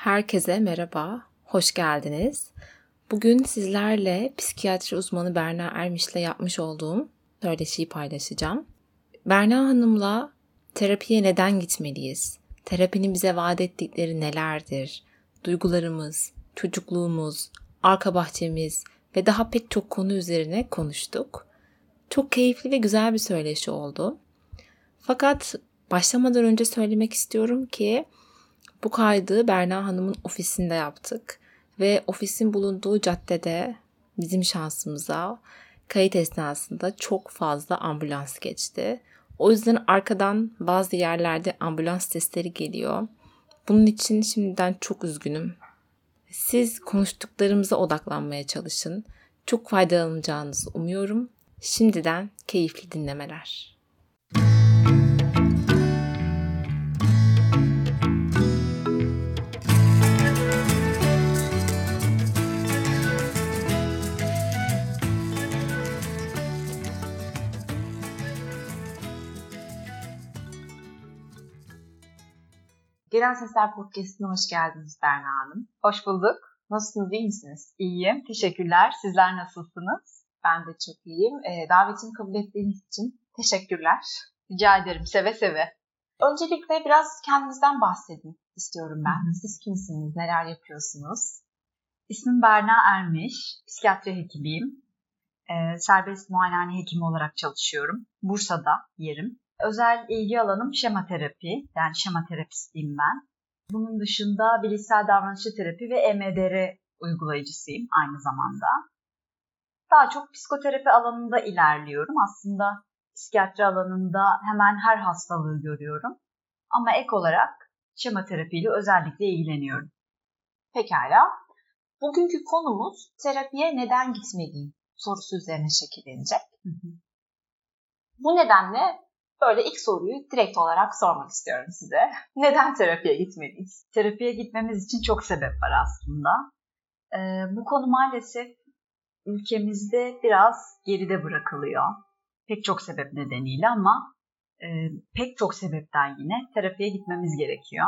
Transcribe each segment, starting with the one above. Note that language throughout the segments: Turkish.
Herkese merhaba, hoş geldiniz. Bugün sizlerle psikiyatri uzmanı Berna Ermiş'le yapmış olduğum söyleşiyi paylaşacağım. Berna Hanım'la terapiye neden gitmeliyiz? Terapinin bize vaat ettikleri nelerdir? Duygularımız, çocukluğumuz, arka bahçemiz ve daha pek çok konu üzerine konuştuk. Çok keyifli ve güzel bir söyleşi oldu. Fakat başlamadan önce söylemek istiyorum ki bu kaydı Berna Hanım'ın ofisinde yaptık ve ofisin bulunduğu caddede bizim şansımıza kayıt esnasında çok fazla ambulans geçti. O yüzden arkadan bazı yerlerde ambulans sesleri geliyor. Bunun için şimdiden çok üzgünüm. Siz konuştuklarımıza odaklanmaya çalışın. Çok faydalanacağınızı umuyorum. Şimdiden keyifli dinlemeler. Gelen Sesler Podcast'ına hoş geldiniz Berna Hanım. Hoş bulduk. Nasılsınız, iyi misiniz? İyiyim, teşekkürler. Sizler nasılsınız? Ben de çok iyiyim. E, davetimi kabul ettiğiniz için teşekkürler. Rica ederim, seve seve. Öncelikle biraz kendinizden bahsedin istiyorum ben. Siz kimsiniz, neler yapıyorsunuz? İsmim Berna Ermiş, psikiyatri hekimiyim. E, serbest muayenehane hekimi olarak çalışıyorum. Bursa'da yerim. Özel ilgi alanım şema terapi, yani şema terapistiyim ben. Bunun dışında bilişsel davranışçı terapi ve EMDR uygulayıcısıyım aynı zamanda. Daha çok psikoterapi alanında ilerliyorum. Aslında psikiyatri alanında hemen her hastalığı görüyorum. Ama ek olarak şema terapiyle özellikle ilgileniyorum. Pekala. Bugünkü konumuz terapiye neden gitmeliyim sorusu üzerine şekillenecek. Bu nedenle Böyle ilk soruyu direkt olarak sormak istiyorum size. Neden terapiye gitmeliyiz? Terapiye gitmemiz için çok sebep var aslında. Ee, bu konu maalesef ülkemizde biraz geride bırakılıyor. Pek çok sebep nedeniyle ama e, pek çok sebepten yine terapiye gitmemiz gerekiyor.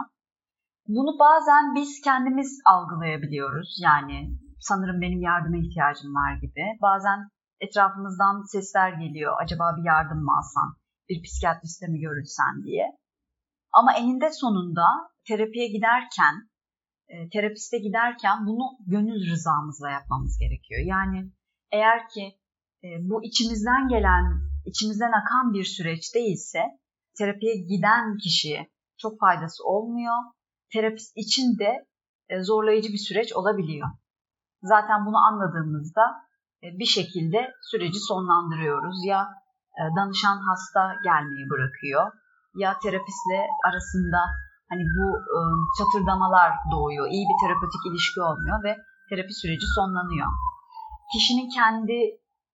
Bunu bazen biz kendimiz algılayabiliyoruz. Yani sanırım benim yardıma ihtiyacım var gibi. Bazen etrafımızdan sesler geliyor. Acaba bir yardım mı alsam? Bir psikiyatriste mi görülsen diye. Ama eninde sonunda terapiye giderken, e, terapiste giderken bunu gönül rızamızla yapmamız gerekiyor. Yani eğer ki e, bu içimizden gelen, içimizden akan bir süreç değilse terapiye giden kişiye çok faydası olmuyor. Terapist için de e, zorlayıcı bir süreç olabiliyor. Zaten bunu anladığımızda bir şekilde süreci sonlandırıyoruz. Ya danışan hasta gelmeyi bırakıyor. Ya terapistle arasında hani bu e, çatırdamalar doğuyor. İyi bir terapötik ilişki olmuyor ve terapi süreci sonlanıyor. Kişinin kendi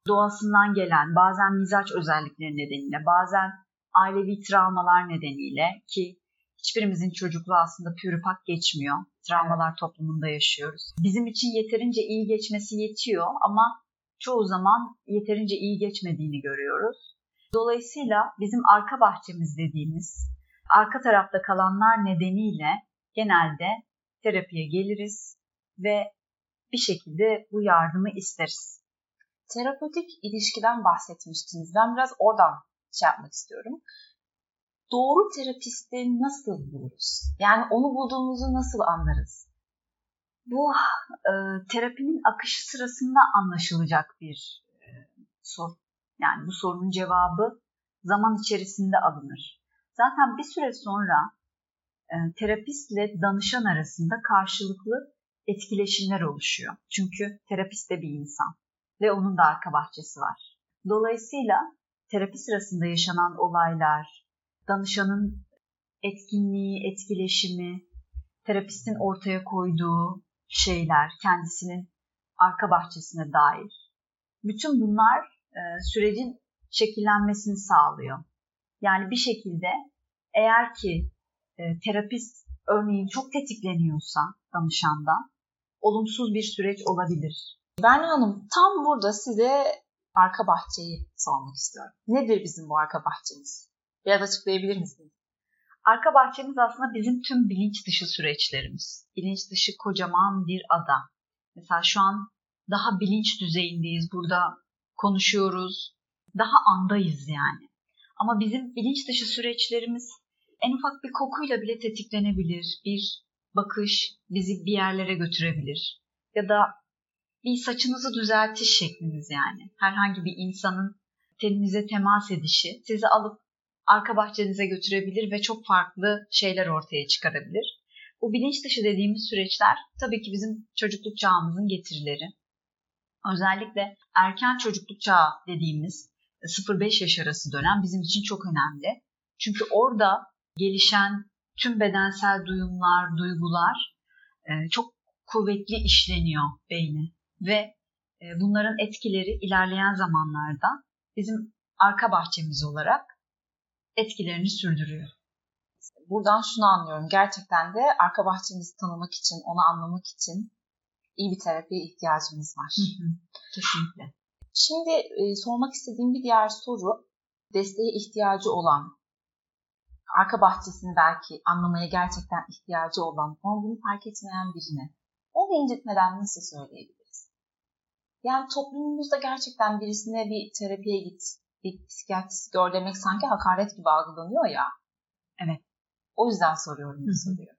doğasından gelen bazen mizaç özellikleri nedeniyle bazen ailevi travmalar nedeniyle ki hiçbirimizin çocukluğu aslında pürüpak geçmiyor. Travmalar toplumunda yaşıyoruz. Bizim için yeterince iyi geçmesi yetiyor ama çoğu zaman yeterince iyi geçmediğini görüyoruz. Dolayısıyla bizim arka bahçemiz dediğimiz arka tarafta kalanlar nedeniyle genelde terapiye geliriz ve bir şekilde bu yardımı isteriz. Terapötik ilişkiden bahsetmiştiniz. Ben biraz oradan şey yapmak istiyorum. Doğru terapisti nasıl buluruz? Yani onu bulduğumuzu nasıl anlarız? Bu e, terapinin akışı sırasında anlaşılacak bir e, soru. Yani bu sorunun cevabı zaman içerisinde alınır. Zaten bir süre sonra e, terapistle danışan arasında karşılıklı etkileşimler oluşuyor. Çünkü terapist de bir insan ve onun da arka bahçesi var. Dolayısıyla terapi sırasında yaşanan olaylar, danışanın etkinliği, etkileşimi, terapistin ortaya koyduğu şeyler, kendisinin arka bahçesine dair. Bütün bunlar e, sürecin şekillenmesini sağlıyor. Yani bir şekilde eğer ki e, terapist örneğin çok tetikleniyorsa danışanda olumsuz bir süreç olabilir. Berna Hanım tam burada size arka bahçeyi sormak istiyorum. Nedir bizim bu arka bahçemiz? Biraz açıklayabilir misiniz? Arka bahçemiz aslında bizim tüm bilinç dışı süreçlerimiz. Bilinç dışı kocaman bir ada. Mesela şu an daha bilinç düzeyindeyiz. Burada konuşuyoruz. Daha andayız yani. Ama bizim bilinç dışı süreçlerimiz en ufak bir kokuyla bile tetiklenebilir. Bir bakış bizi bir yerlere götürebilir. Ya da bir saçınızı düzeltiş şekliniz yani. Herhangi bir insanın teninize temas edişi sizi alıp arka bahçenize götürebilir ve çok farklı şeyler ortaya çıkarabilir. Bu bilinç dışı dediğimiz süreçler tabii ki bizim çocukluk çağımızın getirileri. Özellikle erken çocukluk çağı dediğimiz 0-5 yaş arası dönem bizim için çok önemli. Çünkü orada gelişen tüm bedensel duyumlar, duygular e, çok kuvvetli işleniyor beyni ve e, bunların etkileri ilerleyen zamanlarda bizim arka bahçemiz olarak etkilerini sürdürüyor. Buradan şunu anlıyorum. Gerçekten de arka bahçemizi tanımak için, onu anlamak için iyi bir terapiye ihtiyacımız var. Kesinlikle. Şimdi e, sormak istediğim bir diğer soru, desteğe ihtiyacı olan, arka bahçesini belki anlamaya gerçekten ihtiyacı olan ama bunu fark etmeyen birine onu incitmeden nasıl söyleyebiliriz? Yani toplumumuzda gerçekten birisine bir terapiye git, bir psikiyatrist gör demek sanki hakaret gibi algılanıyor ya. Evet. O yüzden soruyorum bu soruyu.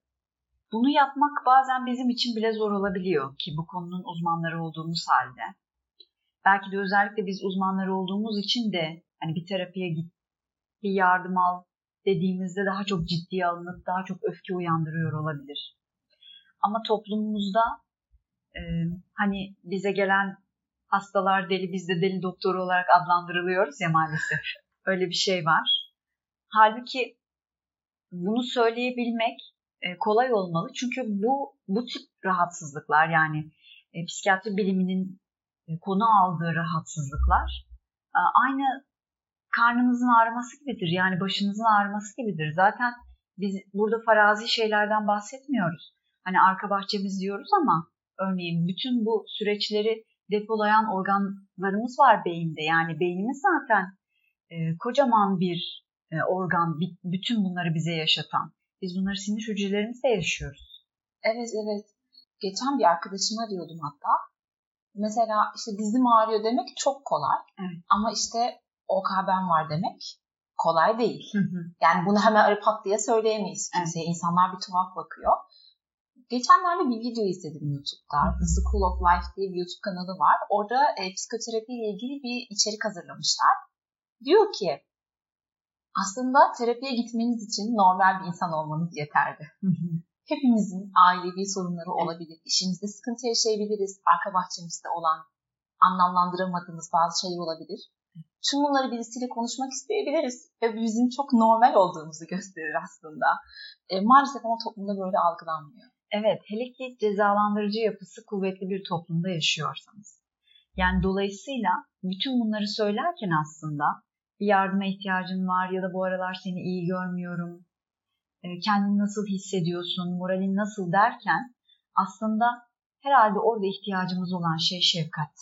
Bunu yapmak bazen bizim için bile zor olabiliyor ki bu konunun uzmanları olduğumuz halde. Belki de özellikle biz uzmanları olduğumuz için de hani bir terapiye git, bir yardım al dediğimizde daha çok ciddiye alınıp daha çok öfke uyandırıyor olabilir. Ama toplumumuzda e, hani bize gelen hastalar deli biz de deli doktoru olarak adlandırılıyoruz ya maalesef. Öyle bir şey var. Halbuki bunu söyleyebilmek e, kolay olmalı. Çünkü bu bu tip rahatsızlıklar yani e, psikiyatri biliminin e, konu aldığı rahatsızlıklar aynı karnınızın ağrıması gibidir. Yani başınızın ağrıması gibidir. Zaten biz burada farazi şeylerden bahsetmiyoruz. Hani arka bahçemiz diyoruz ama örneğin bütün bu süreçleri depolayan organlarımız var beyinde. Yani beynimiz zaten e, kocaman bir e, organ, bütün bunları bize yaşatan. Biz bunları sinir hücrelerimizde yaşıyoruz. Evet evet. Geçen bir arkadaşıma diyordum hatta. Mesela işte dizim ağrıyor demek çok kolay. Evet. Ama işte OKB'm var demek kolay değil. Yani bunu hemen arı pat diye söyleyemeyiz kimseye. Evet. İnsanlar bir tuhaf bakıyor. Geçenlerde bir video izledim YouTube'da. The School of Life diye bir YouTube kanalı var. Orada e, psikoterapi ile ilgili bir içerik hazırlamışlar. Diyor ki aslında terapiye gitmeniz için normal bir insan olmanız yeterli. Hepimizin ailevi sorunları olabilir. İşimizde sıkıntı yaşayabiliriz. Arka bahçemizde olan anlamlandıramadığımız bazı şeyler olabilir. Tüm bunları birisiyle konuşmak isteyebiliriz. Ve bizim çok normal olduğumuzu gösterir aslında. E, maalesef ama toplumda böyle algılanmıyor. Evet, hele ki cezalandırıcı yapısı kuvvetli bir toplumda yaşıyorsanız. Yani dolayısıyla bütün bunları söylerken aslında bir yardıma ihtiyacın var ya da bu aralar seni iyi görmüyorum, e, kendini nasıl hissediyorsun, moralin nasıl derken aslında herhalde orada ihtiyacımız olan şey şefkat.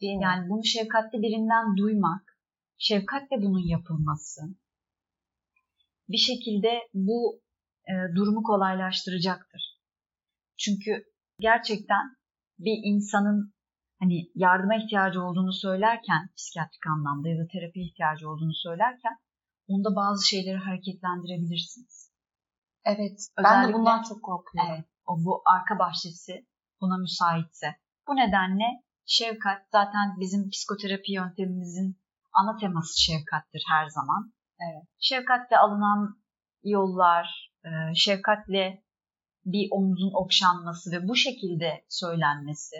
Değil mi? Yani bunu şefkatli birinden duymak, şefkatle bunun yapılması bir şekilde bu e, durumu kolaylaştıracaktır. Çünkü gerçekten bir insanın hani yardıma ihtiyacı olduğunu söylerken psikiyatrik anlamda ya da terapi ihtiyacı olduğunu söylerken onda bazı şeyleri hareketlendirebilirsiniz. Evet, Özellikle, ben de bundan çok korkuyorum. Evet, o bu arka bahçesi buna müsaitse. Bu nedenle şefkat zaten bizim psikoterapi yöntemimizin ana teması şefkattir her zaman. Evet. Şefkatle alınan yollar, şefkatle bir omuzun okşanması ve bu şekilde söylenmesi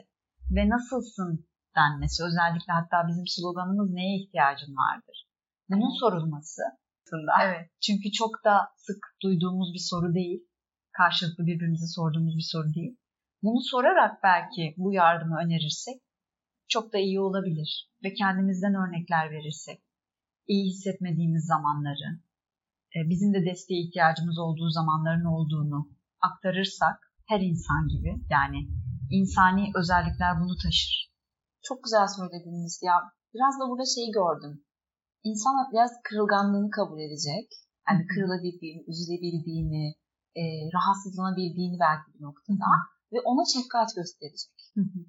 ve nasılsın denmesi özellikle hatta bizim sloganımız neye ihtiyacın vardır? Bunun sorulması aslında. Evet. Çünkü çok da sık duyduğumuz bir soru değil. Karşılıklı birbirimize sorduğumuz bir soru değil. Bunu sorarak belki bu yardımı önerirsek çok da iyi olabilir. Ve kendimizden örnekler verirsek, iyi hissetmediğimiz zamanları, e, bizim de desteğe ihtiyacımız olduğu zamanların olduğunu aktarırsak her insan gibi yani insani özellikler bunu taşır. Çok güzel söylediniz ya. Biraz da burada şeyi gördüm. İnsan biraz kırılganlığını kabul edecek. Yani kırılabildiğini, üzülebildiğini, e, rahatsızlanabildiğini belki bir noktada ve ona şefkat gösterecek.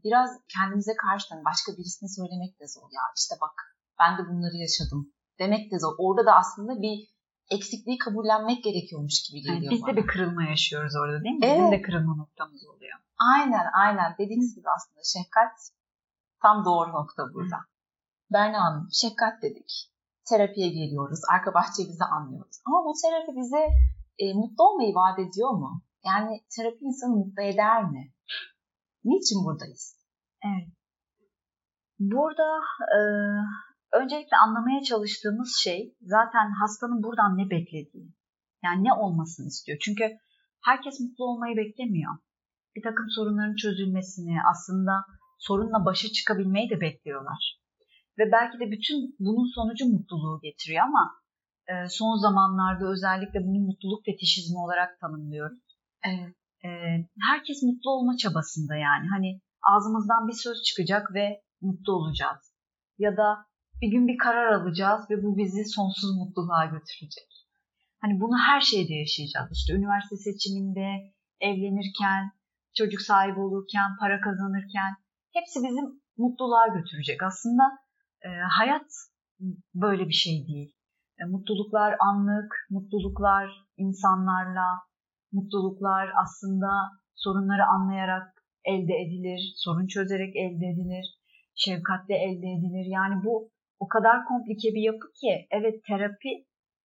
Biraz kendimize karşı başka birisine söylemek de zor ya. İşte bak ben de bunları yaşadım demek de zor. Orada da aslında bir eksikliği kabullenmek gerekiyormuş gibi geliyor yani biz bana. de bir kırılma yaşıyoruz orada değil mi? Evet. Bizim de kırılma noktamız oluyor. Aynen aynen. Dediğiniz gibi aslında şefkat tam doğru nokta burada. Hı. Berna Hanım şefkat dedik. Terapiye geliyoruz. Arka bahçemizi anlıyoruz. Ama bu terapi bize e, mutlu olmayı vaat ediyor mu? Yani terapi insanı mutlu eder mi? Niçin buradayız? Evet. Burada e, öncelikle anlamaya çalıştığımız şey zaten hastanın buradan ne beklediği. Yani ne olmasını istiyor. Çünkü herkes mutlu olmayı beklemiyor. Bir takım sorunların çözülmesini, aslında sorunla başa çıkabilmeyi de bekliyorlar. Ve belki de bütün bunun sonucu mutluluğu getiriyor ama e, son zamanlarda özellikle bunu mutluluk fetişizmi olarak tanımlıyoruz. Evet. E, herkes mutlu olma çabasında yani. Hani ağzımızdan bir söz çıkacak ve mutlu olacağız. Ya da bir gün bir karar alacağız ve bu bizi sonsuz mutluluğa götürecek. Hani bunu her şeyde yaşayacağız. İşte üniversite seçiminde, evlenirken, çocuk sahibi olurken, para kazanırken hepsi bizim mutluluğa götürecek. Aslında e, hayat böyle bir şey değil. E, mutluluklar anlık, mutluluklar insanlarla, mutluluklar aslında sorunları anlayarak elde edilir, sorun çözerek elde edilir, şefkatle elde edilir. Yani bu o kadar komplike bir yapı ki evet terapi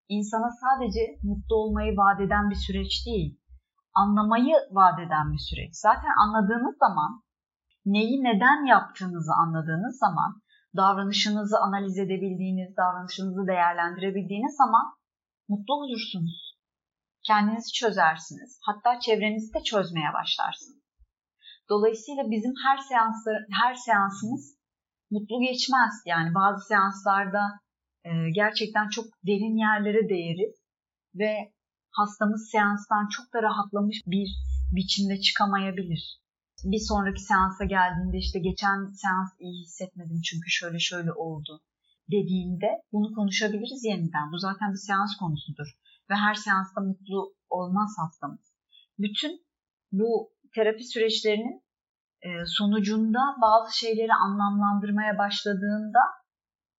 insana sadece mutlu olmayı vaat eden bir süreç değil. Anlamayı vaat eden bir süreç. Zaten anladığınız zaman neyi neden yaptığınızı anladığınız zaman davranışınızı analiz edebildiğiniz, davranışınızı değerlendirebildiğiniz zaman mutlu olursunuz. Kendinizi çözersiniz. Hatta çevrenizi de çözmeye başlarsınız. Dolayısıyla bizim her seanslar, her seansımız mutlu geçmez. Yani bazı seanslarda e, gerçekten çok derin yerlere değeriz ve hastamız seanstan çok da rahatlamış bir biçimde çıkamayabilir. Bir sonraki seansa geldiğinde işte geçen seans iyi hissetmedim çünkü şöyle şöyle oldu dediğinde bunu konuşabiliriz yeniden. Bu zaten bir seans konusudur. Ve her seansta mutlu olmaz hastamız. Bütün bu terapi süreçlerinin sonucunda bazı şeyleri anlamlandırmaya başladığında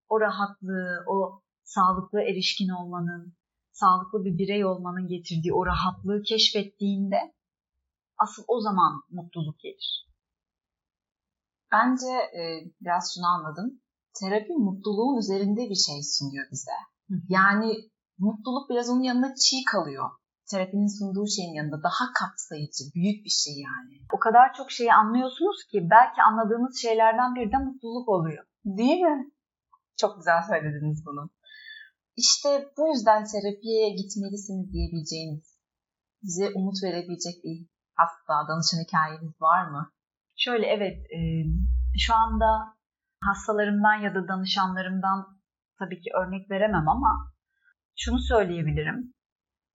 o rahatlığı, o sağlıklı erişkin olmanın, sağlıklı bir birey olmanın getirdiği o rahatlığı keşfettiğinde asıl o zaman mutluluk gelir. Bence e, biraz şunu anladım. Terapi mutluluğun üzerinde bir şey sunuyor bize. Yani mutluluk biraz onun yanında çiğ kalıyor terapinin sunduğu şeyin yanında daha kapsayıcı, büyük bir şey yani. O kadar çok şeyi anlıyorsunuz ki belki anladığınız şeylerden bir de mutluluk oluyor. Değil mi? Çok güzel söylediniz bunu. İşte bu yüzden terapiye gitmelisiniz diyebileceğiniz, bize umut verebilecek bir hasta, danışan hikayeniz var mı? Şöyle evet, şu anda hastalarımdan ya da danışanlarımdan tabii ki örnek veremem ama şunu söyleyebilirim.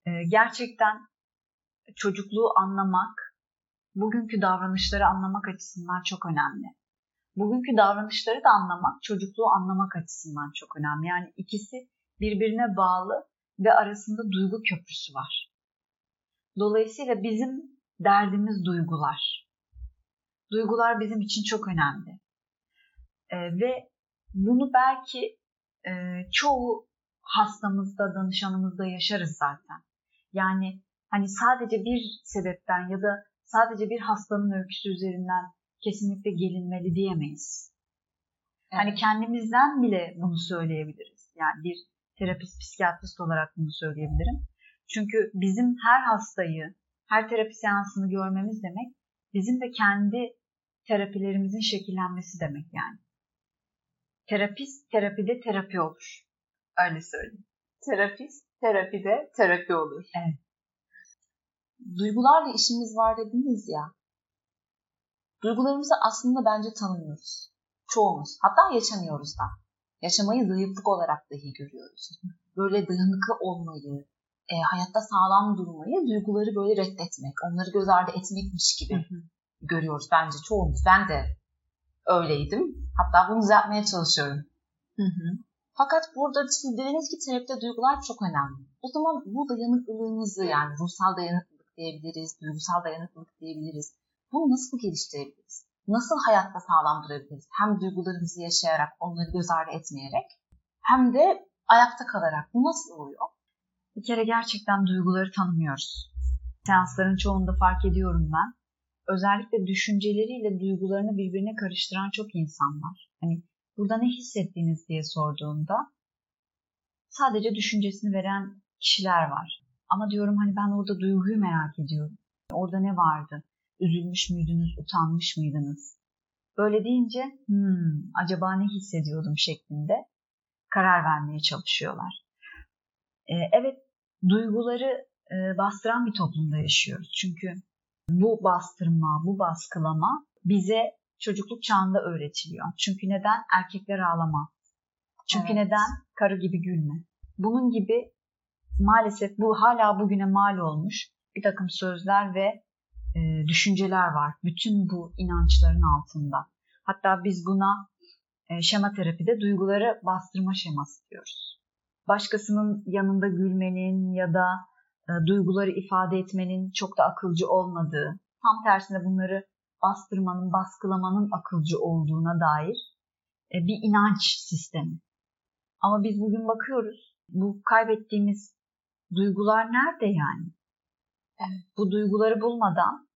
Ee, gerçekten çocukluğu anlamak, bugünkü davranışları anlamak açısından çok önemli. Bugünkü davranışları da anlamak, çocukluğu anlamak açısından çok önemli. Yani ikisi birbirine bağlı ve arasında duygu köprüsü var. Dolayısıyla bizim derdimiz duygular. Duygular bizim için çok önemli. Ee, ve bunu belki e, çoğu hastamızda, danışanımızda yaşarız zaten. Yani hani sadece bir sebepten ya da sadece bir hastanın öyküsü üzerinden kesinlikle gelinmeli diyemeyiz. Evet. Hani kendimizden bile bunu söyleyebiliriz. Yani bir terapist, psikiyatrist olarak bunu söyleyebilirim. Çünkü bizim her hastayı, her terapi seansını görmemiz demek bizim de kendi terapilerimizin şekillenmesi demek yani. Terapist terapide terapi olur. Öyle söyleyeyim. Terapist terapide terapi olur. Evet. Duygularla işimiz var dediniz ya. Duygularımızı aslında bence tanımıyoruz. Çoğumuz. Hatta yaşamıyoruz da. Yaşamayı zayıflık olarak dahi görüyoruz. Böyle dayanıklı olmayı, e, hayatta sağlam durmayı, duyguları böyle reddetmek, onları göz ardı etmekmiş gibi hı hı. görüyoruz bence çoğumuz. Ben de öyleydim. Hatta bunu düzeltmeye çalışıyorum. Hı hı. Fakat burada siz dediniz ki terapide duygular çok önemli. O zaman bu dayanıklılığımızı yani ruhsal dayanıklılık diyebiliriz, duygusal dayanıklılık diyebiliriz. Bunu nasıl geliştirebiliriz? Nasıl hayatta sağlam durabiliriz? Hem duygularımızı yaşayarak, onları göz ardı etmeyerek hem de ayakta kalarak. Bu nasıl oluyor? Bir kere gerçekten duyguları tanımıyoruz. Seansların çoğunda fark ediyorum ben. Özellikle düşünceleriyle duygularını birbirine karıştıran çok insan var. Hani burada ne hissettiğiniz diye sorduğunda sadece düşüncesini veren kişiler var. Ama diyorum hani ben orada duyguyu merak ediyorum. Orada ne vardı? Üzülmüş müydünüz, utanmış mıydınız? Böyle deyince hmm, acaba ne hissediyordum şeklinde karar vermeye çalışıyorlar. Ee, evet duyguları e, bastıran bir toplumda yaşıyoruz. Çünkü bu bastırma, bu baskılama bize çocukluk çağında öğretiliyor. Çünkü neden? Erkekler ağlama. Çünkü evet. neden? Karı gibi gülme. Bunun gibi maalesef bu hala bugüne mal olmuş bir takım sözler ve e, düşünceler var. Bütün bu inançların altında. Hatta biz buna e, şema terapide duyguları bastırma şeması diyoruz. Başkasının yanında gülmenin ya da e, duyguları ifade etmenin çok da akılcı olmadığı, tam tersine bunları bastırmanın, baskılamanın akılcı olduğuna dair e, bir inanç sistemi. Ama biz bugün bakıyoruz, bu kaybettiğimiz duygular nerede yani? Evet. Bu duyguları bulmadan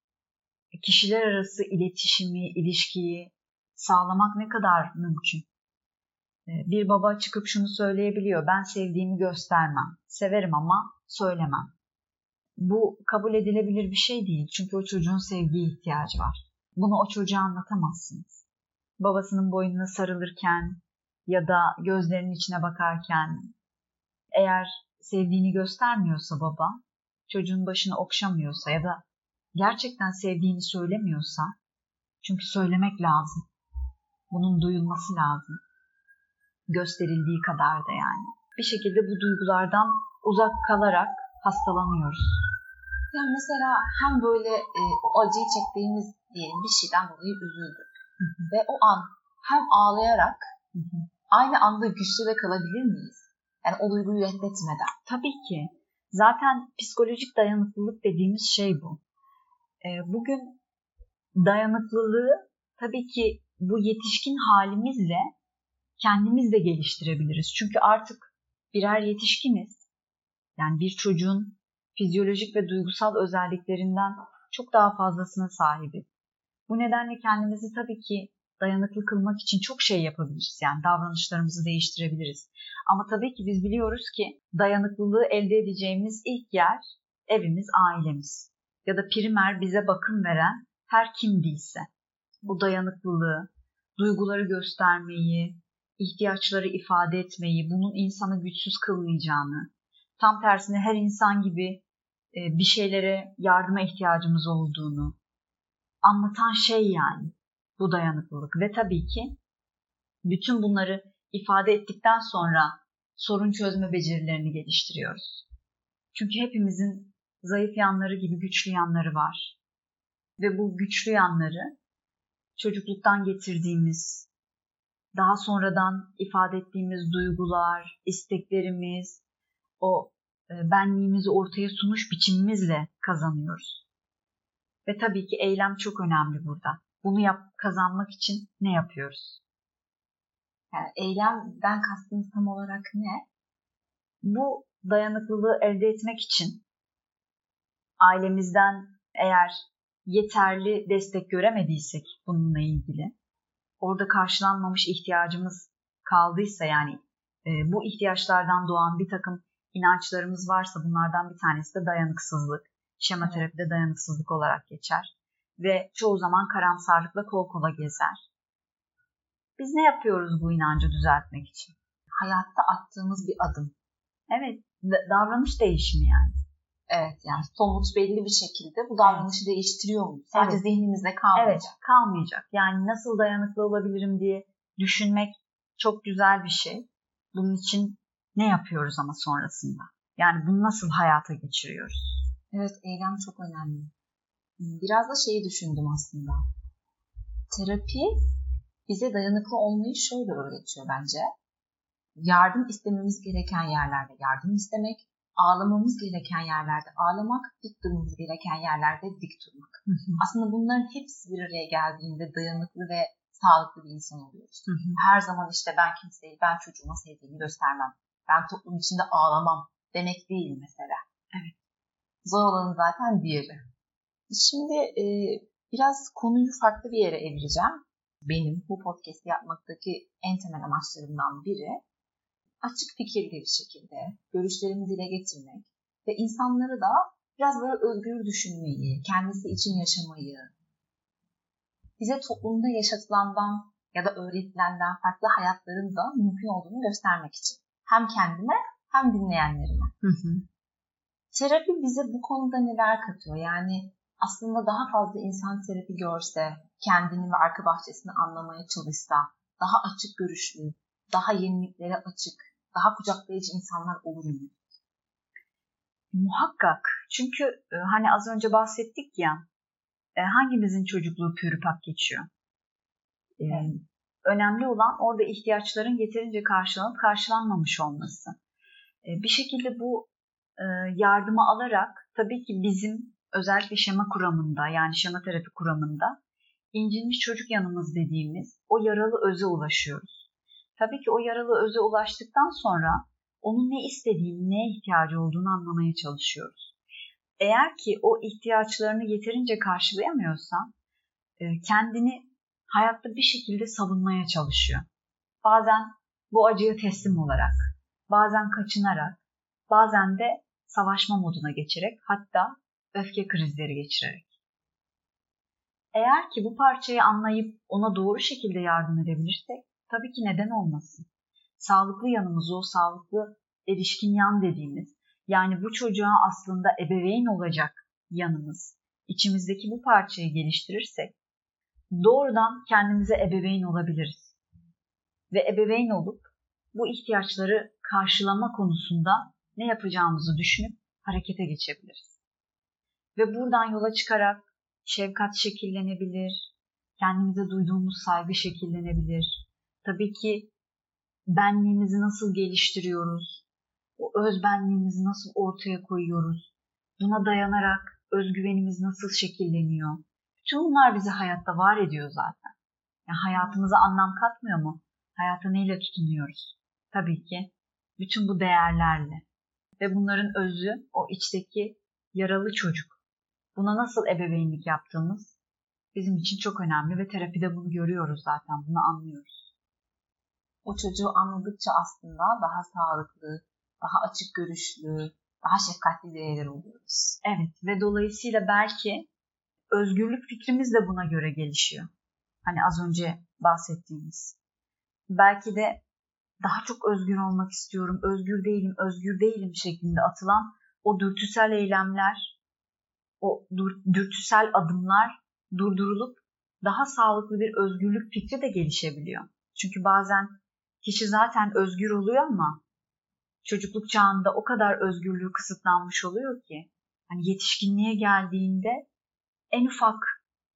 kişiler arası iletişimi, ilişkiyi sağlamak ne kadar mümkün? E, bir baba çıkıp şunu söyleyebiliyor. Ben sevdiğimi göstermem. Severim ama söylemem. Bu kabul edilebilir bir şey değil. Çünkü o çocuğun sevgiye ihtiyacı var. Bunu o çocuğa anlatamazsınız. Babasının boynuna sarılırken ya da gözlerinin içine bakarken eğer sevdiğini göstermiyorsa baba, çocuğun başını okşamıyorsa ya da gerçekten sevdiğini söylemiyorsa çünkü söylemek lazım. Bunun duyulması lazım. Gösterildiği kadar da yani. Bir şekilde bu duygulardan uzak kalarak hastalanıyoruz. Yani mesela hem böyle e, acıyı çektiğimiz diyelim bir şeyden dolayı üzüldük. Hı hı. Ve o an hem ağlayarak hı hı. aynı anda güçlü de kalabilir miyiz? Yani o duyguyu reddetmeden. Tabii ki. Zaten psikolojik dayanıklılık dediğimiz şey bu. E, bugün dayanıklılığı tabii ki bu yetişkin halimizle kendimiz de geliştirebiliriz. Çünkü artık birer yetişkiniz yani bir çocuğun fizyolojik ve duygusal özelliklerinden çok daha fazlasına sahibi. Bu nedenle kendimizi tabii ki dayanıklı kılmak için çok şey yapabiliriz. Yani davranışlarımızı değiştirebiliriz. Ama tabii ki biz biliyoruz ki dayanıklılığı elde edeceğimiz ilk yer evimiz, ailemiz. Ya da primer bize bakım veren her kim değilse. Bu dayanıklılığı, duyguları göstermeyi, ihtiyaçları ifade etmeyi, bunun insanı güçsüz kılmayacağını, tam tersine her insan gibi e, bir şeylere yardıma ihtiyacımız olduğunu anlatan şey yani bu dayanıklılık ve tabii ki bütün bunları ifade ettikten sonra sorun çözme becerilerini geliştiriyoruz. Çünkü hepimizin zayıf yanları gibi güçlü yanları var. Ve bu güçlü yanları çocukluktan getirdiğimiz, daha sonradan ifade ettiğimiz duygular, isteklerimiz, o e, benliğimizi ortaya sunuş biçimimizle kazanıyoruz. Ve tabii ki eylem çok önemli burada. Bunu yap, kazanmak için ne yapıyoruz? Yani eylemden kastınız tam olarak ne? Bu dayanıklılığı elde etmek için ailemizden eğer yeterli destek göremediysek bununla ilgili, orada karşılanmamış ihtiyacımız kaldıysa yani e, bu ihtiyaçlardan doğan bir takım inançlarımız varsa bunlardan bir tanesi de dayanıksızlık. Şema terapide dayanıksızlık olarak geçer. Ve çoğu zaman karamsarlıkla kol kola gezer. Biz ne yapıyoruz bu inancı düzeltmek için? Hayatta attığımız bir adım. Evet, davranış değişimi yani. Evet yani somut belli bir şekilde bu davranışı evet. değiştiriyor mu? Sadece evet. zihnimizde kalmayacak. Evet kalmayacak. Yani nasıl dayanıklı olabilirim diye düşünmek çok güzel bir şey. Bunun için ne yapıyoruz ama sonrasında? Yani bunu nasıl hayata geçiriyoruz? Evet eylem çok önemli. Biraz da şeyi düşündüm aslında. Terapi bize dayanıklı olmayı şöyle öğretiyor bence. yardım istememiz gereken yerlerde yardım istemek, ağlamamız gereken yerlerde ağlamak, dik durmamız gereken yerlerde dik durmak. Aslında bunların hepsi bir araya geldiğinde dayanıklı ve sağlıklı bir insan oluyoruz. Her zaman işte ben kimseyi, ben çocuğuma sevdiğimi göstermem. Ben toplum içinde ağlamam demek değil mesela. Evet. Zor olanın zaten diğeri. Şimdi e, biraz konuyu farklı bir yere evireceğim. Benim bu podcast'i yapmaktaki en temel amaçlarımdan biri açık fikirli bir şekilde görüşlerimi dile getirmek ve insanları da biraz böyle özgür düşünmeyi, kendisi için yaşamayı, bize toplumda yaşatılandan ya da öğretilenden farklı hayatların da mümkün olduğunu göstermek için. Hem kendime hem dinleyenlerime. Hı hı. Terapi bize bu konuda neler katıyor? Yani aslında daha fazla insan terapi görse, kendini ve arka bahçesini anlamaya çalışsa, daha açık görüşlü, daha yeniliklere açık, daha kucaklayıcı insanlar olur mu? Muhakkak. Çünkü e, hani az önce bahsettik ya, e, hangimizin çocukluğu pürüpak geçiyor? E, önemli olan orada ihtiyaçların yeterince karşılanıp karşılanmamış olması. Bir şekilde bu yardımı alarak tabii ki bizim özellikle şema kuramında yani şema terapi kuramında incinmiş çocuk yanımız dediğimiz o yaralı öze ulaşıyoruz. Tabii ki o yaralı öze ulaştıktan sonra onun ne istediğini, neye ihtiyacı olduğunu anlamaya çalışıyoruz. Eğer ki o ihtiyaçlarını yeterince karşılayamıyorsa e, kendini hayatta bir şekilde savunmaya çalışıyor. Bazen bu acıya teslim olarak, bazen kaçınarak, bazen de savaşma moduna geçerek hatta öfke krizleri geçirerek. Eğer ki bu parçayı anlayıp ona doğru şekilde yardım edebilirsek tabii ki neden olmasın. Sağlıklı yanımız o sağlıklı erişkin yan dediğimiz yani bu çocuğa aslında ebeveyn olacak yanımız. İçimizdeki bu parçayı geliştirirsek doğrudan kendimize ebeveyn olabiliriz. Ve ebeveyn olup bu ihtiyaçları karşılama konusunda ne yapacağımızı düşünüp harekete geçebiliriz. Ve buradan yola çıkarak şefkat şekillenebilir, kendimize duyduğumuz saygı şekillenebilir. Tabii ki benliğimizi nasıl geliştiriyoruz, o özbenliğimizi nasıl ortaya koyuyoruz, buna dayanarak özgüvenimiz nasıl şekilleniyor. Bütün bunlar bizi hayatta var ediyor zaten. Yani hayatımıza anlam katmıyor mu? Hayata neyle tutunuyoruz? Tabii ki bütün bu değerlerle. Ve bunların özü o içteki yaralı çocuk. Buna nasıl ebeveynlik yaptığımız bizim için çok önemli ve terapide bunu görüyoruz zaten, bunu anlıyoruz. O çocuğu anladıkça aslında daha sağlıklı, daha açık görüşlü, daha şefkatli bireyler oluyoruz. Evet ve dolayısıyla belki özgürlük fikrimiz de buna göre gelişiyor. Hani az önce bahsettiğimiz. Belki de daha çok özgür olmak istiyorum, özgür değilim, özgür değilim şeklinde atılan o dürtüsel eylemler o dürtüsel adımlar durdurulup daha sağlıklı bir özgürlük fikri de gelişebiliyor. Çünkü bazen kişi zaten özgür oluyor ama çocukluk çağında o kadar özgürlüğü kısıtlanmış oluyor ki hani yetişkinliğe geldiğinde en ufak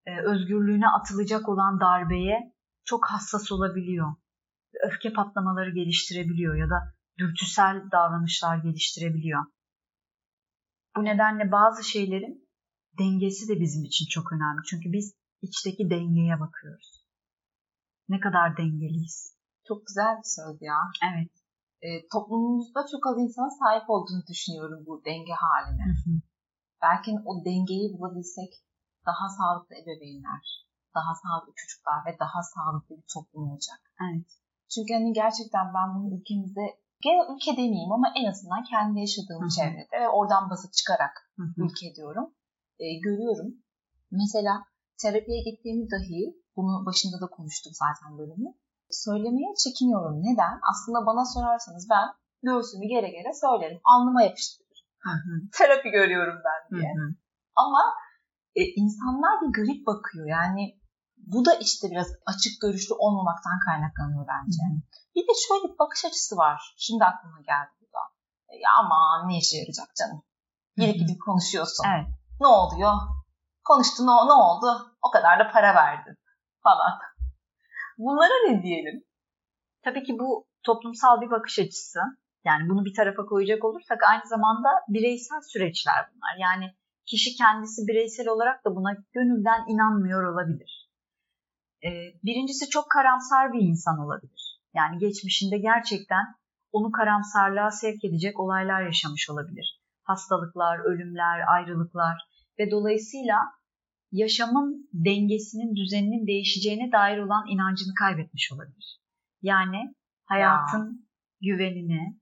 e, özgürlüğüne atılacak olan darbeye çok hassas olabiliyor. Öfke patlamaları geliştirebiliyor ya da dürtüsel davranışlar geliştirebiliyor. Bu nedenle bazı şeylerin dengesi de bizim için çok önemli. Çünkü biz içteki dengeye bakıyoruz. Ne kadar dengeliyiz. Çok güzel bir söz ya. Evet. E, toplumumuzda çok az insana sahip olduğunu düşünüyorum bu denge haline. Hı hı. Belki o dengeyi bulabilsek daha sağlıklı ebeveynler, daha sağlıklı çocuklar ve daha sağlıklı bir toplum olacak. Evet. Çünkü hani gerçekten ben bunu ülkemizde genel ülke demeyeyim ama en azından kendi yaşadığım Hı-hı. çevrede ve oradan basıp çıkarak Hı-hı. ülke diyorum e, görüyorum. Mesela terapiye gittiğimi dahi, bunu başında da konuştuk zaten bölümü, söylemeye çekiniyorum. Neden? Aslında bana sorarsanız ben göğsümü gere gere söylerim. Alnıma yapıştırırım. Terapi görüyorum ben diye. Hı hı. Ama e, insanlar bir garip bakıyor. Yani bu da işte biraz açık görüşlü olmamaktan kaynaklanıyor bence. Hı. Bir de şöyle bir bakış açısı var. Şimdi aklıma geldi bu da. E, ya aman ne işe yarayacak canım. Gidip gidip konuşuyorsun. Evet. Ne oluyor? Konuştun o ne oldu? O kadar da para verdin falan. Bunlara ne diyelim? Tabii ki bu toplumsal bir bakış açısı. Yani bunu bir tarafa koyacak olursak aynı zamanda bireysel süreçler bunlar. Yani kişi kendisi bireysel olarak da buna gönülden inanmıyor olabilir. Ee, birincisi çok karamsar bir insan olabilir. Yani geçmişinde gerçekten onu karamsarlığa sevk edecek olaylar yaşamış olabilir. Hastalıklar, ölümler, ayrılıklar ve dolayısıyla yaşamın dengesinin, düzeninin değişeceğine dair olan inancını kaybetmiş olabilir. Yani hayatın ya. güvenini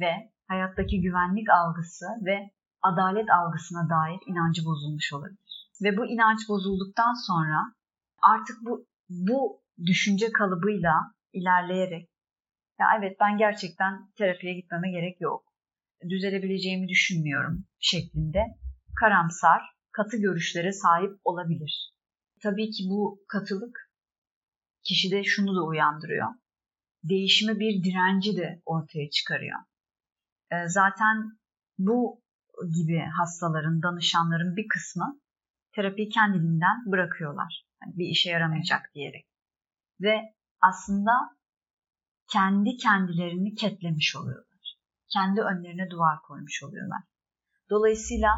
ve hayattaki güvenlik algısı ve adalet algısına dair inancı bozulmuş olabilir. Ve bu inanç bozulduktan sonra artık bu bu düşünce kalıbıyla ilerleyerek ya evet ben gerçekten terapiye gitmeme gerek yok. Düzelebileceğimi düşünmüyorum şeklinde karamsar, katı görüşlere sahip olabilir. Tabii ki bu katılık kişide şunu da uyandırıyor. Değişime bir direnci de ortaya çıkarıyor. Ee, zaten bu gibi hastaların, danışanların bir kısmı terapiyi kendiliğinden bırakıyorlar. Bir işe yaramayacak diyerek. Ve aslında kendi kendilerini ketlemiş oluyorlar. Kendi önlerine duvar koymuş oluyorlar. Dolayısıyla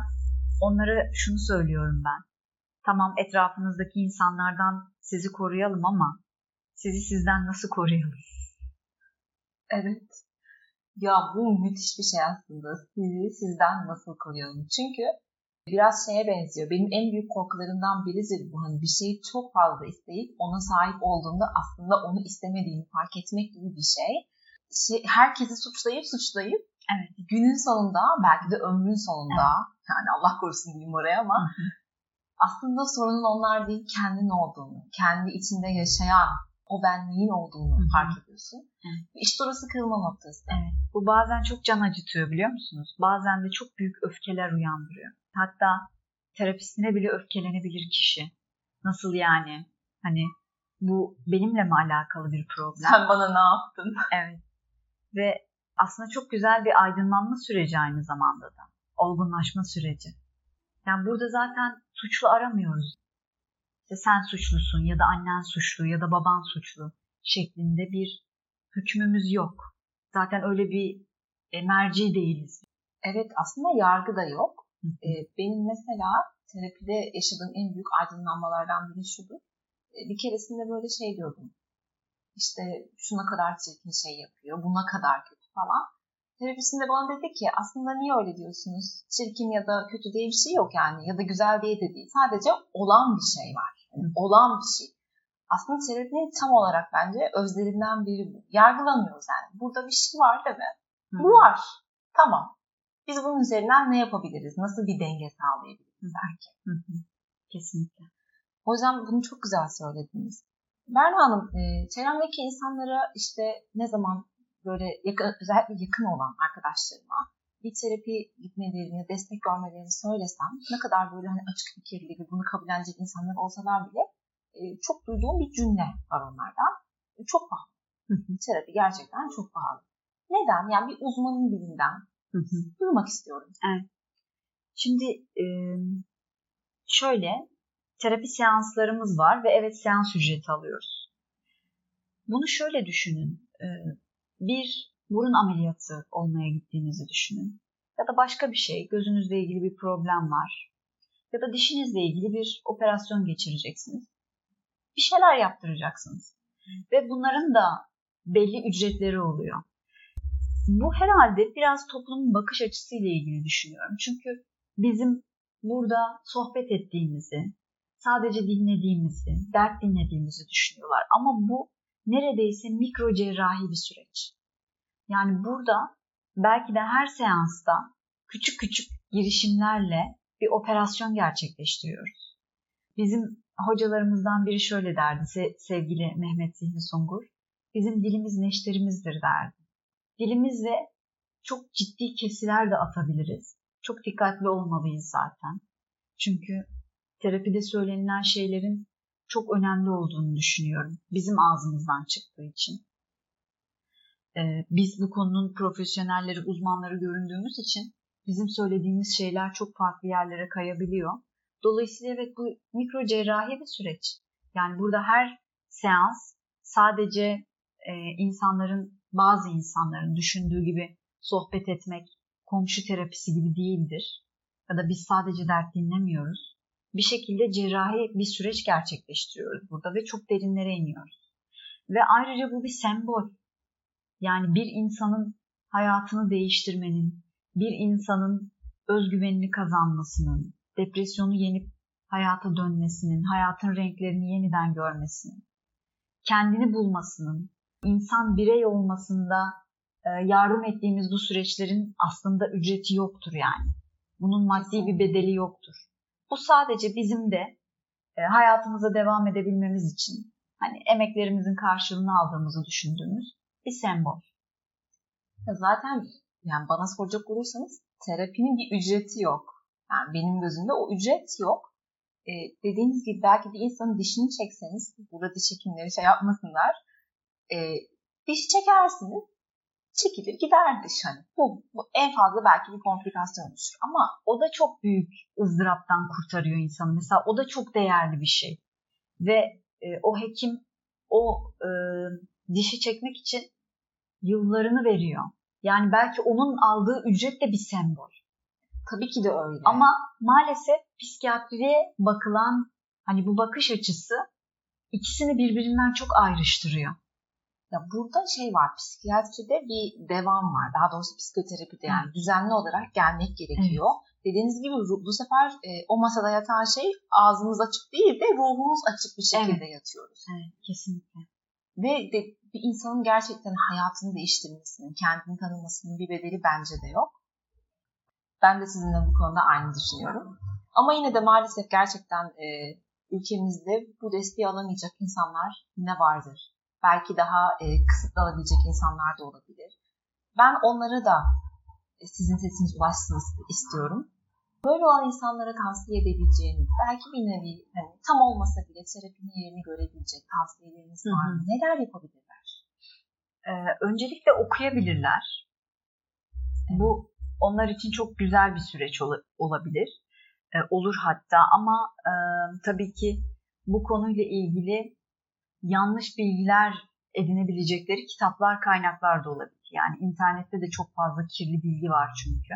onlara şunu söylüyorum ben. Tamam etrafınızdaki insanlardan sizi koruyalım ama sizi sizden nasıl koruyalım? Evet. Ya bu müthiş bir şey aslında. Sizi sizden nasıl koruyalım? Çünkü biraz şeye benziyor. Benim en büyük korkularımdan biridir bu. Hani bir şeyi çok fazla isteyip ona sahip olduğunda aslında onu istemediğini fark etmek gibi bir şey. şey herkesi suçlayıp suçlayıp evet. günün sonunda belki de ömrün sonunda evet. yani Allah korusun diyeyim oraya ama aslında sorunun onlar değil kendin olduğunu, kendi içinde yaşayan o benliğin olduğunu Hı-hı. fark ediyorsun. Evet. İşte orası kırılma noktası. Evet. Bu bazen çok can acıtıyor biliyor musunuz? Bazen de çok büyük öfkeler uyandırıyor. Hatta terapistine bile öfkelenebilir kişi. Nasıl yani? Hani bu benimle mi alakalı bir problem? Sen bana ne yaptın? Evet. Ve aslında çok güzel bir aydınlanma süreci aynı zamanda da. Olgunlaşma süreci. Yani burada zaten suçlu aramıyoruz. İşte sen suçlusun ya da annen suçlu ya da baban suçlu şeklinde bir hükmümüz yok. Zaten öyle bir e, merci değiliz. Evet aslında yargı da yok. E, benim mesela terapide yaşadığım en büyük aydınlanmalardan biri şudur. E, bir keresinde böyle şey diyordum. İşte şuna kadar çirkin şey yapıyor, buna kadar kötü falan. Terapisinde bana dedi ki aslında niye öyle diyorsunuz? Çirkin ya da kötü diye bir şey yok yani ya da güzel diye de değil. Sadece olan bir şey var. Yani olan bir şey. Aslında terapinin tam olarak bence özlerinden biri bu. Yargılamıyoruz yani. Burada bir şey var değil mi? Hı. Bu var. Tamam. Biz bunun üzerinden ne yapabiliriz? Nasıl bir denge sağlayabiliriz belki? Hı hı. Kesinlikle. O yüzden bunu çok güzel söylediniz. Berna Hanım, e, çevremdeki insanlara işte ne zaman böyle yakın, özellikle yakın olan arkadaşlarıma bir terapi gitmelerini, destek görmelerini söylesem ne kadar böyle hani açık fikirli ve bunu kabullenecek insanlar olsalar bile e, çok duyduğum bir cümle var onlardan. E, çok pahalı. terapi gerçekten çok pahalı. Neden? Yani bir uzmanın dilinden Hı hı. Duymak istiyorum. Evet. Şimdi e, şöyle terapi seanslarımız var ve evet seans ücreti alıyoruz. Bunu şöyle düşünün. E, bir burun ameliyatı olmaya gittiğinizi düşünün. Ya da başka bir şey, gözünüzle ilgili bir problem var. Ya da dişinizle ilgili bir operasyon geçireceksiniz. Bir şeyler yaptıracaksınız. Ve bunların da belli ücretleri oluyor. Bu herhalde biraz toplumun bakış açısıyla ilgili düşünüyorum. Çünkü bizim burada sohbet ettiğimizi, sadece dinlediğimizi, dert dinlediğimizi düşünüyorlar. Ama bu neredeyse mikro cerrahi bir süreç. Yani burada belki de her seansta küçük küçük girişimlerle bir operasyon gerçekleştiriyoruz. Bizim hocalarımızdan biri şöyle derdi sevgili Mehmet Zihni Sungur. Bizim dilimiz neşterimizdir derdi. Dilimizle çok ciddi kesiler de atabiliriz. Çok dikkatli olmalıyız zaten. Çünkü terapide söylenilen şeylerin çok önemli olduğunu düşünüyorum. Bizim ağzımızdan çıktığı için. Ee, biz bu konunun profesyonelleri, uzmanları göründüğümüz için bizim söylediğimiz şeyler çok farklı yerlere kayabiliyor. Dolayısıyla evet bu mikro cerrahi bir süreç. Yani burada her seans sadece e, insanların bazı insanların düşündüğü gibi sohbet etmek komşu terapisi gibi değildir. Ya da biz sadece dert dinlemiyoruz. Bir şekilde cerrahi bir süreç gerçekleştiriyoruz burada ve çok derinlere iniyoruz. Ve ayrıca bu bir sembol. Yani bir insanın hayatını değiştirmenin, bir insanın özgüvenini kazanmasının, depresyonu yenip hayata dönmesinin, hayatın renklerini yeniden görmesinin, kendini bulmasının, insan birey olmasında e, yardım ettiğimiz bu süreçlerin aslında ücreti yoktur yani. Bunun maddi bir bedeli yoktur. Bu sadece bizim de e, hayatımıza devam edebilmemiz için hani emeklerimizin karşılığını aldığımızı düşündüğümüz bir sembol. Zaten yani bana soracak olursanız terapinin bir ücreti yok. Yani benim gözümde o ücret yok. Ee, dediğiniz gibi belki bir insanın dişini çekseniz, burada diş hekimleri şey yapmasınlar, e, dişi çekersiniz, çekilir gider diş hani. Bu, bu en fazla belki bir komplikasyon oluşur. Ama o da çok büyük ızdıraptan kurtarıyor insanı. Mesela o da çok değerli bir şey. Ve e, o hekim o e, dişi çekmek için yıllarını veriyor. Yani belki onun aldığı ücret de bir sembol. Tabii ki de öyle. Ama maalesef psikiyatriye bakılan hani bu bakış açısı ikisini birbirinden çok ayrıştırıyor. Ya burada şey var, psikiyatride bir devam var. Daha doğrusu psikoterapide yani düzenli olarak gelmek gerekiyor. Evet. Dediğiniz gibi bu sefer e, o masada yatan şey ağzımız açık değil de ruhumuz açık bir şekilde evet. yatıyoruz. Evet, kesinlikle. Ve de, bir insanın gerçekten hayatını değiştirmesinin, kendini tanımasının bir bedeli bence de yok. Ben de sizinle bu konuda aynı düşünüyorum. Ama yine de maalesef gerçekten e, ülkemizde bu desteği alamayacak insanlar yine vardır belki daha e, kısıtlı alabilecek insanlar da olabilir. Ben onlara da e, sizin sesiniz ulaşsın istiyorum. Böyle olan insanlara tavsiye edebileceğiniz, belki bir nevi hani, tam olmasa bile terapinin yerini görebilecek tavsiyeleriniz var mı? Neler yapabilirler? Ee, öncelikle okuyabilirler. Bu onlar için çok güzel bir süreç ol- olabilir. Ee, olur hatta ama e, tabii ki bu konuyla ilgili yanlış bilgiler edinebilecekleri kitaplar, kaynaklar da olabilir. Yani internette de çok fazla kirli bilgi var çünkü.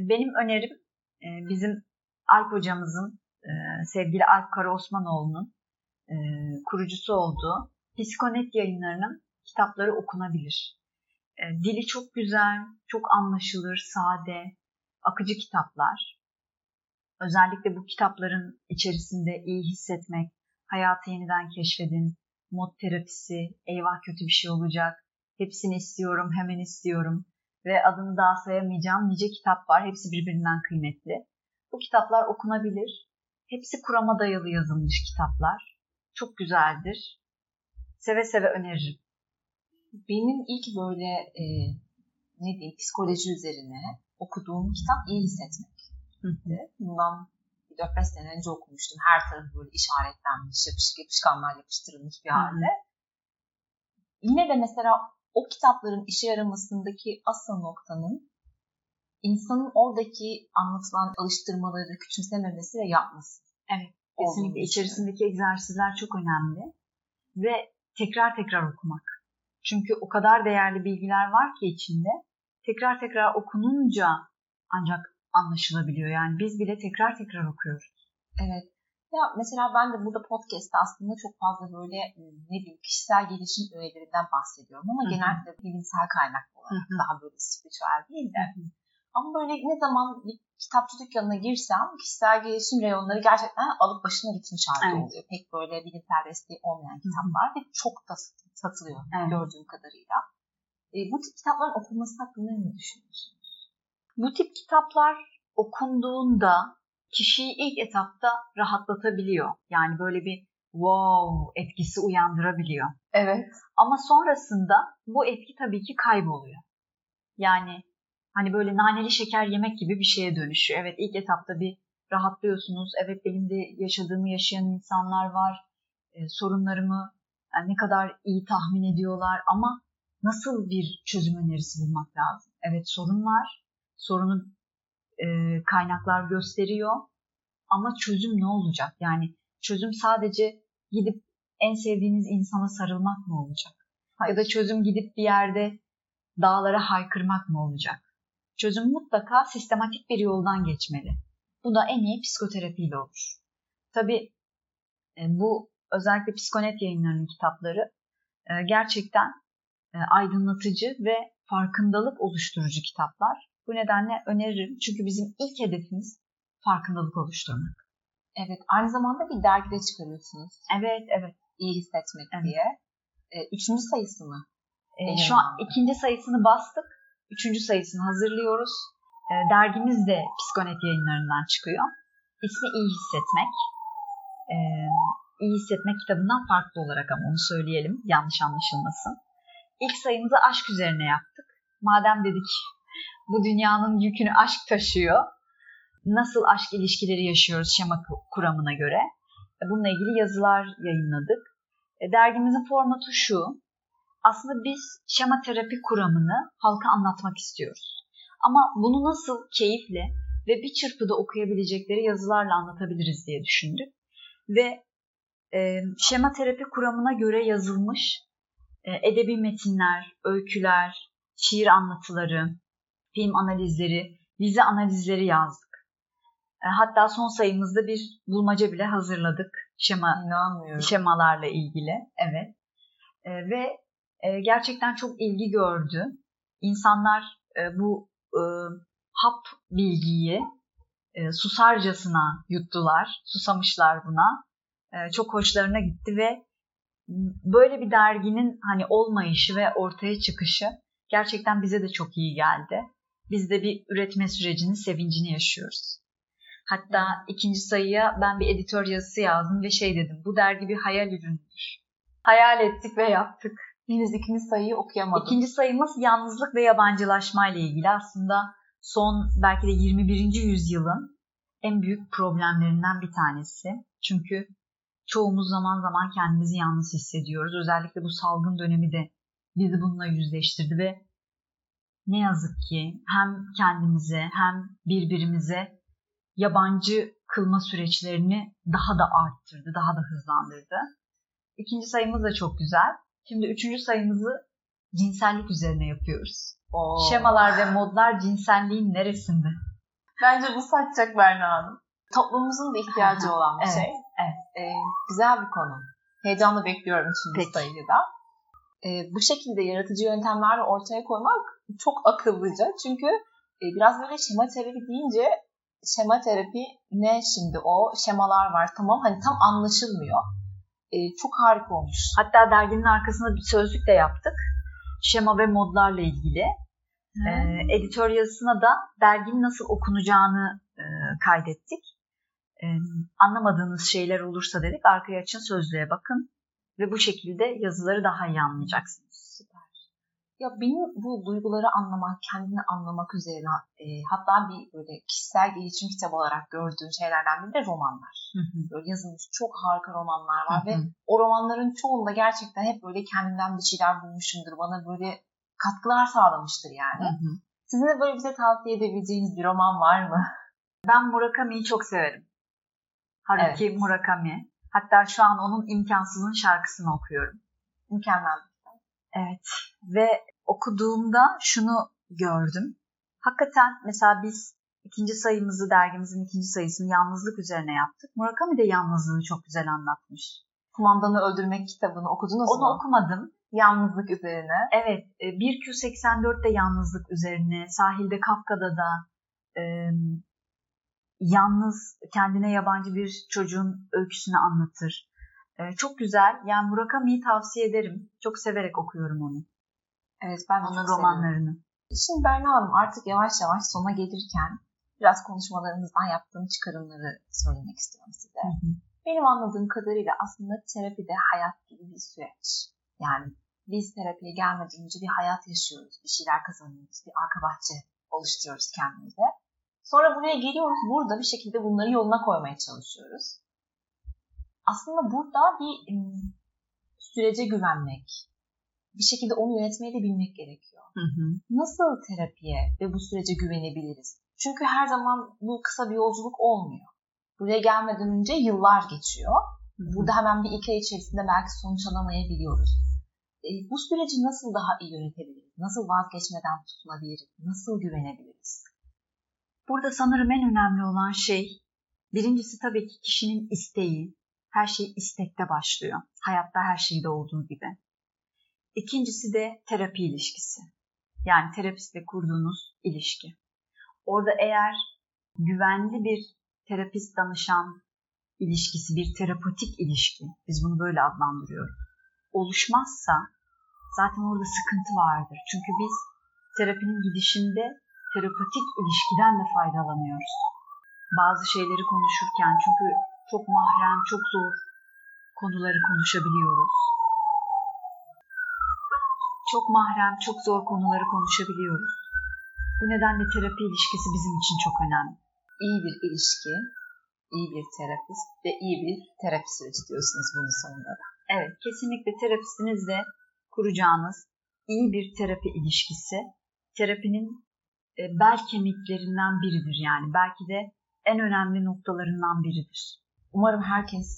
Benim önerim e, bizim Alp hocamızın, e, sevgili Alp Karaosmanoğlu'nun e, kurucusu olduğu Psikonet yayınlarının kitapları okunabilir. Dili çok güzel, çok anlaşılır, sade, akıcı kitaplar. Özellikle bu kitapların içerisinde iyi hissetmek, hayatı yeniden keşfedin, mod terapisi, eyvah kötü bir şey olacak, hepsini istiyorum, hemen istiyorum ve adını daha sayamayacağım nice kitap var. Hepsi birbirinden kıymetli. Bu kitaplar okunabilir. Hepsi kurama dayalı yazılmış kitaplar. Çok güzeldir. Seve seve öneririm. Benim ilk böyle e, ne diyeyim psikoloji üzerine okuduğum kitap iyi hissetmek. Bundan 4-5 sene önce okumuştum. Her tarafı böyle işaretlenmiş, yapışık yapışkanlar yapıştırılmış bir halde. Hı. Yine de mesela o kitapların işe yaramasındaki asıl noktanın insanın oradaki anlatılan alıştırmaları küçümsememesi ve yapması. Evet. Kesinlikle içerisindeki egzersizler çok önemli. Ve tekrar tekrar okumak. Çünkü o kadar değerli bilgiler var ki içinde. Tekrar tekrar okununca ancak anlaşılabiliyor. Yani biz bile tekrar tekrar okuyoruz. Evet. Ya mesela ben de burada podcast'te aslında çok fazla böyle ıı, ne bileyim kişisel gelişim öğelerinden bahsediyorum ama Hı-hı. genellikle bilimsel kaynaklı olarak Hı-hı. daha böyle spiritüel değil de. Hı-hı. Ama böyle ne zaman bir kitapçı dükkanına girsem kişisel gelişim reyonları gerçekten alıp başına gitmiş halde evet. oluyor. Pek böyle bilimsel desteği olmayan kitaplar Hı-hı. ve çok da satılıyor evet. gördüğüm kadarıyla. E, bu tip kitapların okunması hakkında ne düşünüyorsun? Bu tip kitaplar okunduğunda kişiyi ilk etapta rahatlatabiliyor. Yani böyle bir wow etkisi uyandırabiliyor. Evet. Ama sonrasında bu etki tabii ki kayboluyor. Yani hani böyle naneli şeker yemek gibi bir şeye dönüşüyor. Evet ilk etapta bir rahatlıyorsunuz. Evet benim de yaşadığımı yaşayan insanlar var. E, sorunlarımı yani ne kadar iyi tahmin ediyorlar ama nasıl bir çözüm önerisi bulmak lazım? Evet sorun var sorunu e, kaynaklar gösteriyor. Ama çözüm ne olacak? Yani çözüm sadece gidip en sevdiğiniz insana sarılmak mı olacak? Ya da çözüm gidip bir yerde dağlara haykırmak mı olacak? Çözüm mutlaka sistematik bir yoldan geçmeli. Bu da en iyi psikoterapiyle olur. Tabii e, bu özellikle Psikonet yayınlarının kitapları e, gerçekten e, aydınlatıcı ve farkındalık oluşturucu kitaplar. Bu nedenle öneririm. Çünkü bizim ilk hedefimiz farkındalık oluşturmak. Evet. Aynı zamanda bir dergide çıkarıyorsunuz. Evet, evet. İyi hissetmek evet. diye. üçüncü sayısı mı? E, şu an ikinci sayısını bastık. Üçüncü sayısını hazırlıyoruz. E, dergimiz de Psikonet yayınlarından çıkıyor. İsmi İyi Hissetmek. E, İyi Hissetmek kitabından farklı olarak ama onu söyleyelim. Yanlış anlaşılmasın. İlk sayımızı aşk üzerine yaptık. Madem dedik bu dünyanın yükünü aşk taşıyor. Nasıl aşk ilişkileri yaşıyoruz şema kuramına göre. E, bununla ilgili yazılar yayınladık. E, dergimizin formatı şu. Aslında biz şema terapi kuramını halka anlatmak istiyoruz. Ama bunu nasıl keyifle ve bir çırpıda okuyabilecekleri yazılarla anlatabiliriz diye düşündük. Ve e, şema terapi kuramına göre yazılmış e, edebi metinler, öyküler, şiir anlatıları, film analizleri, dizi analizleri yazdık. E, hatta son sayımızda bir bulmaca bile hazırladık şema şemalarla ilgili. Evet. E, ve e, gerçekten çok ilgi gördü. İnsanlar bu hap bilgiyi susarcasına yuttular, susamışlar buna. Çok hoşlarına gitti ve böyle bir derginin hani olmayışı ve ortaya çıkışı gerçekten bize de çok iyi geldi. Biz de bir üretme sürecinin sevincini yaşıyoruz. Hatta ikinci sayıya ben bir editör yazısı yazdım ve şey dedim. Bu dergi bir hayal ürünüdür. Hayal ettik ve yaptık. Henüz ikinci sayıyı okuyamadım. İkinci sayımız yalnızlık ve yabancılaşma ile ilgili. Aslında son belki de 21. yüzyılın en büyük problemlerinden bir tanesi. Çünkü çoğumuz zaman zaman kendimizi yalnız hissediyoruz. Özellikle bu salgın dönemi de bizi bununla yüzleştirdi ve ne yazık ki hem kendimize hem birbirimize yabancı kılma süreçlerini daha da arttırdı, daha da hızlandırdı. İkinci sayımız da çok güzel. Şimdi üçüncü sayımızı cinsellik üzerine yapıyoruz. Oo. Şemalar ve modlar cinselliğin neresinde? Bence bu satacak Berna Hanım. Toplumumuzun da ihtiyacı olan bir evet, şey. Evet. Ee, güzel bir konu. Heyecanla bekliyorum Peki. sayıyı da. Ee, bu şekilde yaratıcı yöntemlerle ortaya koymak çok akıllıca. Çünkü e, biraz böyle şema terapi deyince şema terapi ne şimdi o? Şemalar var tamam hani tam anlaşılmıyor. Ee, çok harika olmuş. Hatta derginin arkasında bir sözlük de yaptık. Şema ve modlarla ilgili. Hmm. Editör yazısına da derginin nasıl okunacağını e, kaydettik e, anlamadığınız şeyler olursa dedik arkaya açın sözlüğe bakın ve bu şekilde yazıları daha iyi anlayacaksınız. Ya benim bu duyguları anlamak, kendini anlamak üzerine e, hatta bir böyle kişisel gelişim kitabı olarak gördüğüm şeylerden biri de romanlar. Hı hı. Böyle yazılmış çok harika romanlar var hı hı. ve o romanların çoğunda gerçekten hep böyle kendimden bir şeyler bulmuşumdur. Bana böyle katkılar sağlamıştır yani. Hı hı. Sizin de böyle bize tavsiye edebileceğiniz bir roman var mı? Ben Murakami'yi çok severim. Haruki evet. Murakami. Hatta şu an onun imkansızın şarkısını okuyorum. Mükemmel. Evet. Ve okuduğumda şunu gördüm. Hakikaten mesela biz ikinci sayımızı, dergimizin ikinci sayısını yalnızlık üzerine yaptık. Murakami de yalnızlığı çok güzel anlatmış. Kumandanı Öldürmek kitabını okudunuz Onu mu? Onu okumadım. Yalnızlık üzerine. Evet. 1Q84'te yalnızlık üzerine. Sahilde Kafka'da da yalnız kendine yabancı bir çocuğun öyküsünü anlatır. Ee, çok güzel. Yani Murakami'yi tavsiye ederim. Çok severek okuyorum onu. Evet ben de Onun çok romanlarını. Seviyorum. Şimdi Berna Hanım artık yavaş yavaş sona gelirken biraz konuşmalarımızdan yaptığım çıkarımları söylemek istiyorum size. Hı hı. Benim anladığım kadarıyla aslında terapi de hayat gibi bir süreç. Yani biz terapiye gelmeden önce bir hayat yaşıyoruz. Bir şeyler kazanıyoruz. Bir arka bahçe oluşturuyoruz kendimize. Sonra buraya geliyoruz. Burada bir şekilde bunları yoluna koymaya çalışıyoruz. Aslında burada bir sürece güvenmek, bir şekilde onu yönetmeyi de bilmek gerekiyor. Hı hı. Nasıl terapiye ve bu sürece güvenebiliriz? Çünkü her zaman bu kısa bir yolculuk olmuyor. Buraya gelmeden önce yıllar geçiyor. Hı hı. Burada hemen bir iki ay içerisinde belki sonuç alamayabiliyoruz. E, bu süreci nasıl daha iyi yönetebiliriz? Nasıl vazgeçmeden tutunabiliriz? Nasıl güvenebiliriz? Burada sanırım en önemli olan şey birincisi tabii ki kişinin isteği. Her şey istekte başlıyor. Hayatta her şeyde olduğu gibi. İkincisi de terapi ilişkisi. Yani terapistle kurduğunuz ilişki. Orada eğer güvenli bir terapist danışan ilişkisi, bir terapotik ilişki, biz bunu böyle adlandırıyoruz, oluşmazsa zaten orada sıkıntı vardır. Çünkü biz terapinin gidişinde terapotik ilişkiden de faydalanıyoruz. Bazı şeyleri konuşurken çünkü çok mahrem, çok zor konuları konuşabiliyoruz. Çok mahrem, çok zor konuları konuşabiliyoruz. Bu nedenle terapi ilişkisi bizim için çok önemli. İyi bir ilişki, iyi bir terapist ve iyi bir terapi süreci diyorsunuz bunun sonunda da. Evet, kesinlikle terapistinizle kuracağınız iyi bir terapi ilişkisi terapinin e, bel kemiklerinden biridir yani. Belki de en önemli noktalarından biridir. Umarım herkes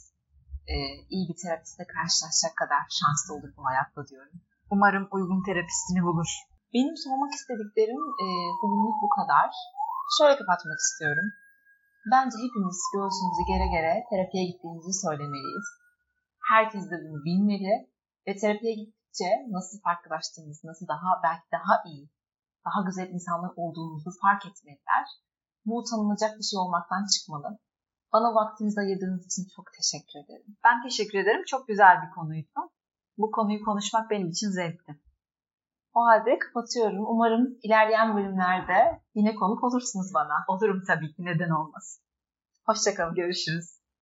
e, iyi bir terapistle karşılaşacak kadar şanslı olur bu hayatta diyorum. Umarım uygun terapistini bulur. Benim sormak istediklerim e, bugünlük bu kadar. Şöyle kapatmak istiyorum. Bence hepimiz göğsümüzü gere gere terapiye gittiğimizi söylemeliyiz. Herkes de bunu bilmeli ve terapiye gittikçe nasıl farklılaştığımızı, nasıl daha belki daha iyi, daha güzel insanlar olduğumuzu fark etmeliler. Bu utanılacak bir şey olmaktan çıkmalı. Bana vaktinizi ayırdığınız için çok teşekkür ederim. Ben teşekkür ederim. Çok güzel bir konuydu. Bu konuyu konuşmak benim için zevkti. O halde kapatıyorum. Umarım ilerleyen bölümlerde yine konuk olursunuz bana. Olurum tabii ki neden olmasın. Hoşçakalın. Görüşürüz.